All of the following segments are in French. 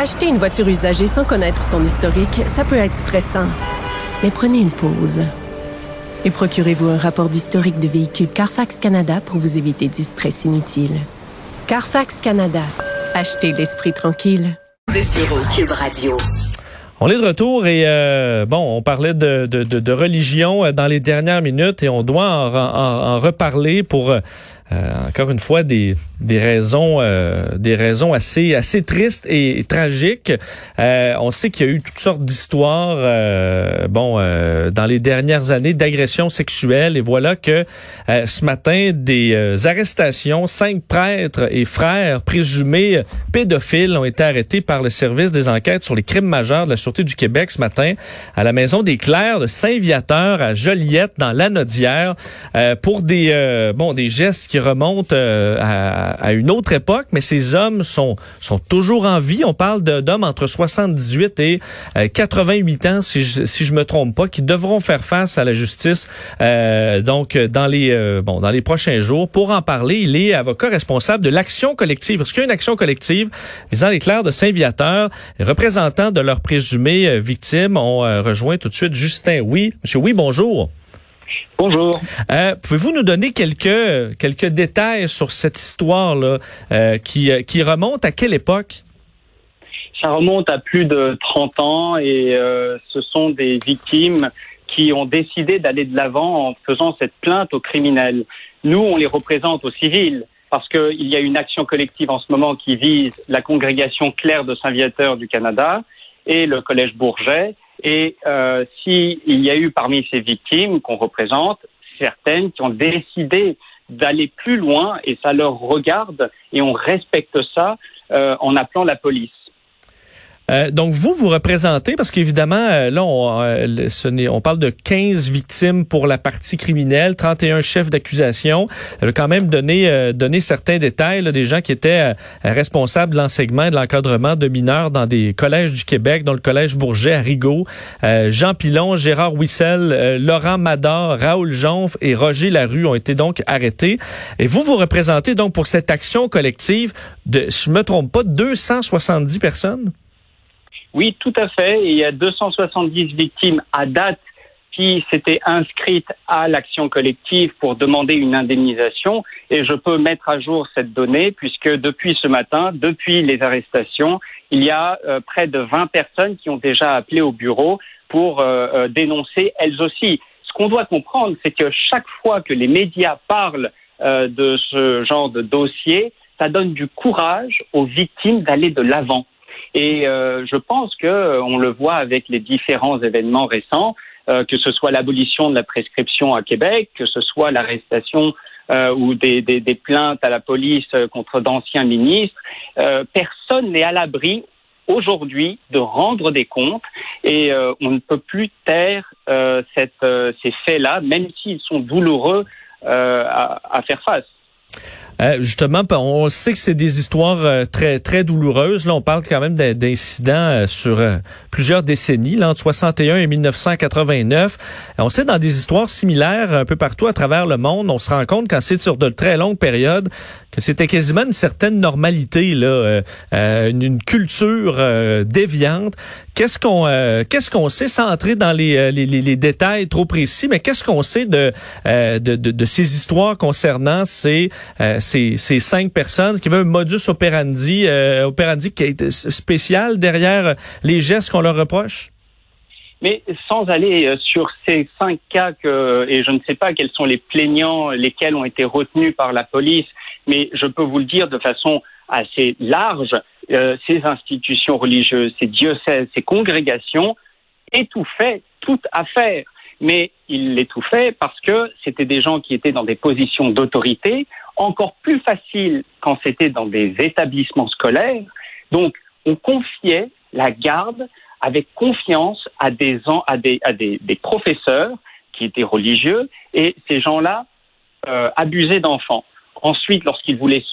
Acheter une voiture usagée sans connaître son historique, ça peut être stressant. Mais prenez une pause. Et procurez-vous un rapport d'historique de véhicule Carfax Canada pour vous éviter du stress inutile. Carfax Canada. Achetez l'esprit tranquille. Cube Radio. On est de retour et euh, bon, on parlait de, de, de, religion euh, dans les dernières minutes et on doit en, en reparler pour euh, euh, encore une fois des, des raisons euh, des raisons assez assez tristes et, tragiques. Euh, on sait qu'il y a eu toutes sortes d'histoires bon dans les dernières années d'agressions sexuelles et voilà que ce matin des arrestations, cinq prêtres et frères présumés pédophiles ont été arrêtés par le service des enquêtes sur les crimes majeurs de la sûreté du Québec ce matin à la maison des Clercs de Saint-Viateur à Joliette dans l'Anodière pour des bon des gestes qui remonte euh, à, une autre époque, mais ces hommes sont, sont toujours en vie. On parle d'hommes entre 78 et 88 euh, ans, si je, si je me trompe pas, qui devront faire face à la justice euh, donc dans les bon dans les prochains jours. Pour en parler, il est avocat responsable de l'action collective. Parce qu'il y a une action collective visant les clercs de Saint-Viateur, représentants de leurs présumées victimes ont rejoint tout de suite Justin Oui. Monsieur Oui, bonjour. Bonjour. Euh, Pouvez-vous nous donner quelques quelques détails sur cette histoire là euh, qui euh, qui remonte à quelle époque? Ça remonte à plus de 30 ans et euh, ce sont des victimes qui ont décidé d'aller de l'avant en faisant cette plainte aux criminels. Nous, on les représente aux civils parce qu'il y a une action collective en ce moment qui vise la congrégation claire de Saint-Viateur du Canada et le Collège Bourget et euh, s'il y a eu parmi ces victimes qu'on représente certaines qui ont décidé d'aller plus loin et ça leur regarde et on respecte ça euh, en appelant la police. Euh, donc vous, vous représentez, parce qu'évidemment, euh, là, on, euh, ce on parle de 15 victimes pour la partie criminelle, 31 chefs d'accusation. Je vais quand même donner, donner certains détails là, des gens qui étaient responsables de l'enseignement et de l'encadrement de mineurs dans des collèges du Québec, dont le collège Bourget à Rigaud. Jean Pilon, Gérard Wissel, Laurent Mador, Raoul Jonf et Roger Larue ont été donc arrêtés. Et vous, vous représentez donc pour cette action collective de, je me trompe pas, 270 personnes? Oui, tout à fait. il y a 270 victimes à date qui s'étaient inscrites à l'action collective pour demander une indemnisation. Et je peux mettre à jour cette donnée puisque depuis ce matin, depuis les arrestations, il y a euh, près de 20 personnes qui ont déjà appelé au bureau pour euh, euh, dénoncer elles aussi. Ce qu'on doit comprendre, c'est que chaque fois que les médias parlent de ce genre de dossier, ça donne du courage aux victimes d'aller de l'avant. Et euh, je pense que euh, on le voit avec les différents événements récents, euh, que ce soit l'abolition de la prescription à Québec, que ce soit l'arrestation ou des, des, des, plaintes à la police contre d'anciens ministres, personne n'est à l'abri aujourd'hui de rendre des comptes et on ne peut plus taire cette, ces faits-là, même s'ils sont douloureux à, à faire face. Euh, justement, on sait que c'est des histoires euh, très très douloureuses. Là, on parle quand même d'incidents euh, sur plusieurs décennies, là, entre 61 et 1989. On sait dans des histoires similaires un peu partout à travers le monde, on se rend compte quand c'est sur de très longues périodes que c'était quasiment une certaine normalité, là, une, culture déviante. Qu'est-ce qu'on qu'est-ce qu'on sait sans entrer dans les, les, les, détails trop précis, mais qu'est-ce qu'on sait de, de, de, de, ces histoires concernant ces ces, cinq personnes, qui veut un modus operandi, euh, operandi qui est spécial derrière les gestes qu'on leur reproche? Mais sans aller euh, sur ces cinq cas que, et je ne sais pas quels sont les plaignants, lesquels ont été retenus par la police, mais je peux vous le dire de façon assez large, euh, ces institutions religieuses, ces diocèses, ces congrégations étouffaient toute affaire mais il l'étouffait parce que c'était des gens qui étaient dans des positions d'autorité, encore plus facile quand c'était dans des établissements scolaires. Donc, on confiait la garde avec confiance à des, à à professeurs qui étaient religieux et ces gens-là euh, abusaient d'enfants. Ensuite, lorsqu'ils voulaient,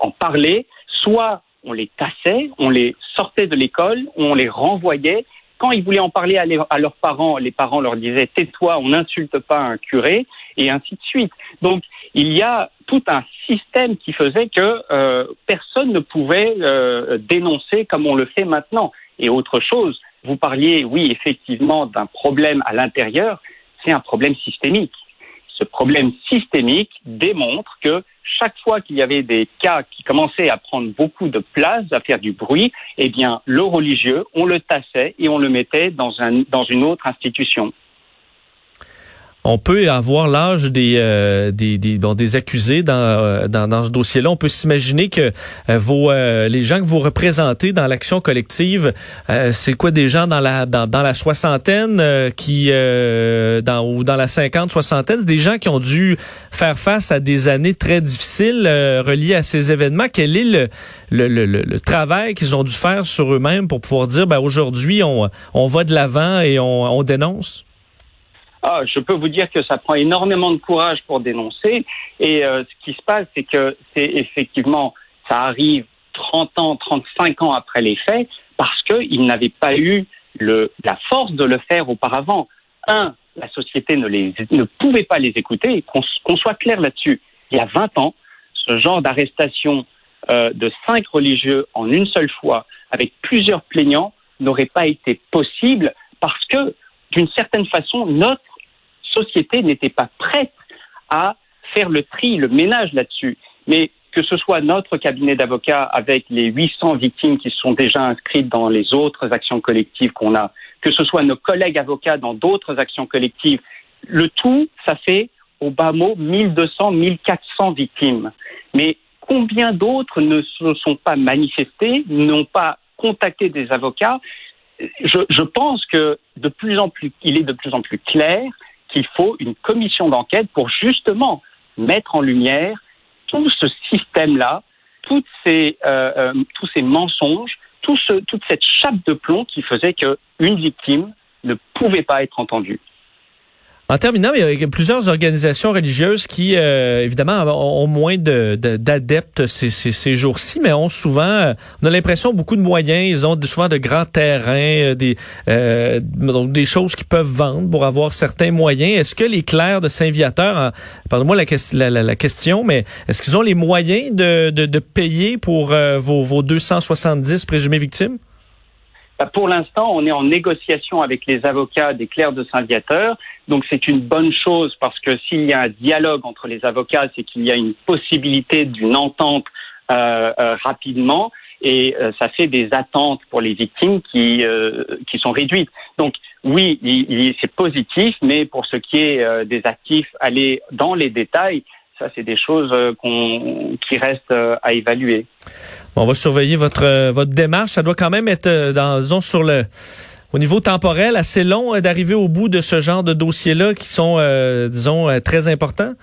en parler, soit on les tassait, on les sortait de l'école, on les renvoyait quand ils voulaient en parler à, leurs parents, les parents leur disaient tais-toi, on n'insulte pas un curé. Et ainsi de suite. Donc, il y a tout un système qui faisait que euh, personne ne pouvait euh, dénoncer comme on le fait maintenant. Et autre chose, vous parliez, oui, effectivement, d'un problème à l'intérieur, c'est un problème systémique. Ce problème systémique démontre que chaque fois qu'il y avait des cas qui commençaient à prendre beaucoup de place, à faire du bruit, eh bien, le religieux, on le tassait et on le mettait dans, un, dans une autre institution on peut avoir l'âge des, euh, des, des, bon, des accusés dans, euh, dans, dans, ce dossier-là. On peut s'imaginer que euh, les gens que vous représentez dans l'action collective, c'est quoi des gens dans la dans, dans la soixantaine qui dans ou dans la cinquante soixantaine, des gens qui ont dû faire face à des années très difficiles reliées à ces événements. Quel est le le, le, travail qu'ils ont dû faire sur eux-mêmes pour pouvoir dire ben aujourd'hui on on va de l'avant et on dénonce? Ah, je peux vous dire que ça prend énormément de courage pour dénoncer. Et euh, ce qui se passe, c'est que c'est effectivement, ça arrive 30 ans, 35 ans après les faits, parce qu'ils n'avaient pas eu la force de le faire auparavant. Un, la société ne, les, ne pouvait pas les écouter. Qu'on soit clair là-dessus. Il y a 20 ans, ce genre d'arrestation euh, de cinq religieux en une seule fois, avec plusieurs plaignants, n'aurait pas été possible parce que, d'une certaine façon, notre société n'était pas prête à faire le tri, le ménage là-dessus. Mais que ce soit notre cabinet d'avocats avec les 800 victimes qui sont déjà inscrites dans les autres actions collectives qu'on a, que ce soit nos collègues avocats dans d'autres actions collectives, le tout, ça fait au bas mot 1200, 1400 victimes. Mais combien d'autres ne se sont pas manifestés, n'ont pas contacté des avocats? Je, je, pense que de plus en plus, il est de plus en plus clair qu'il faut une commission d'enquête pour justement mettre en lumière tout ce système-là, euh, euh, tous ces mensonges, toute cette chape de plomb qui faisait qu'une victime ne pouvait pas être entendue. En terminant, il y a plusieurs organisations religieuses qui, euh, évidemment, ont moins d'adeptes de, ces, ces, jours-ci, mais ont souvent, euh, on a l'impression, beaucoup de moyens. Ils ont souvent de grands terrains, euh, des, donc des choses qu'ils peuvent vendre pour avoir certains moyens. Est-ce que les clercs de Saint-Viateur, pardonnez-moi la, la, question, mais est-ce qu'ils ont les moyens de, de, de payer pour vos, vos 270 présumées victimes? Bah, pour l'instant, on est en négociation avec les avocats des clercs de Saint-Viateur. Donc c'est une bonne chose parce que s'il y a un dialogue entre les avocats, c'est qu'il y a une possibilité d'une entente euh, euh, rapidement et euh, ça fait des attentes pour les victimes qui, qui sont réduites. Donc oui, c'est positif, mais pour ce qui est des actifs, aller dans les détails, ça, c'est des choses qui restent à évaluer. On va surveiller votre euh, votre démarche. Ça doit quand même être, euh, dans, disons, sur le au niveau temporel assez long euh, d'arriver au bout de ce genre de dossiers-là qui sont, disons, très importants?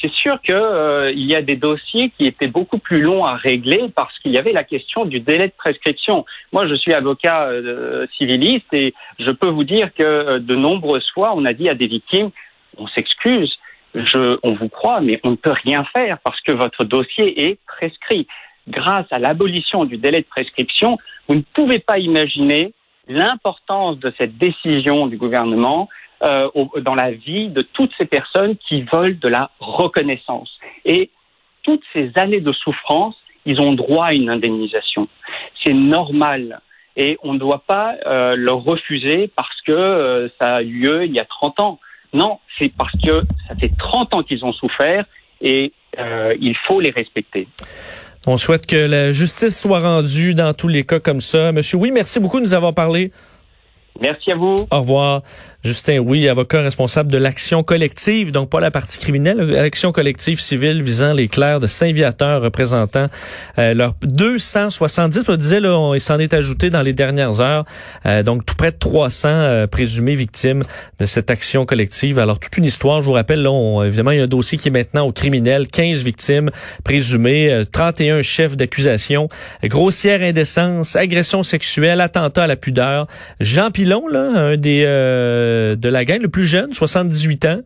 C'est sûr que il y a des dossiers qui étaient beaucoup plus longs à régler parce qu'il y avait la question du délai de prescription. Moi, je suis avocat civiliste et je peux vous dire que de nombreuses fois, on a dit à des victimes, on s'excuse, on vous croit, mais on ne peut rien faire parce que votre dossier est prescrit grâce à l'abolition du délai de prescription, vous ne pouvez pas imaginer l'importance de cette décision du gouvernement euh, dans la vie de toutes ces personnes qui veulent de la reconnaissance. Et toutes ces années de souffrance, ils ont droit à une indemnisation. C'est normal. Et on ne doit pas euh, leur refuser parce que euh, ça a eu lieu il y a 30 ans. Non, c'est parce que ça fait 30 ans qu'ils ont souffert et euh, il faut les respecter. On souhaite que la justice soit rendue dans tous les cas comme ça. Monsieur, oui, merci beaucoup de nous avoir parlé. Merci à vous. Au revoir. Justin Oui, avocat responsable de l'action collective, donc pas la partie criminelle, l'action collective civile visant les clercs de Saint-Viateur représentant euh, leurs 270, on disait, là, s'en est ajouté dans les dernières heures, euh, donc tout près de 300 euh, présumés victimes de cette action collective. Alors, toute une histoire, je vous rappelle, là, évidemment, il y a un dossier qui est maintenant au criminel, 15 victimes présumées, 31 chefs d'accusation, grossière indécence, agression sexuelle, attentat à la pudeur. Jean Pilon, là, un des le plus jeune, 78 ans,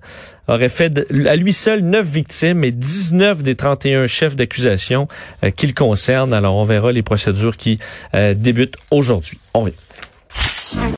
aurait fait à lui seul 9 victimes et 19 des 31 chefs d'accusation euh, qu'il concerne. Alors on verra les procédures qui euh, débutent aujourd'hui. On verra.